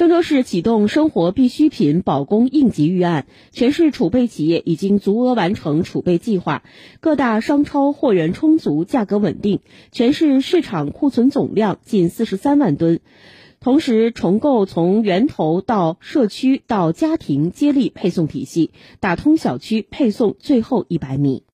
郑州市启动生活必需品保供应急预案全市储备企业已经足额完成储备计划各大商超货源充足价格稳定全市市场库存总量近四十三万吨。同时重构从源头到社区到家庭接力配送体系打通小区配送最后一百米。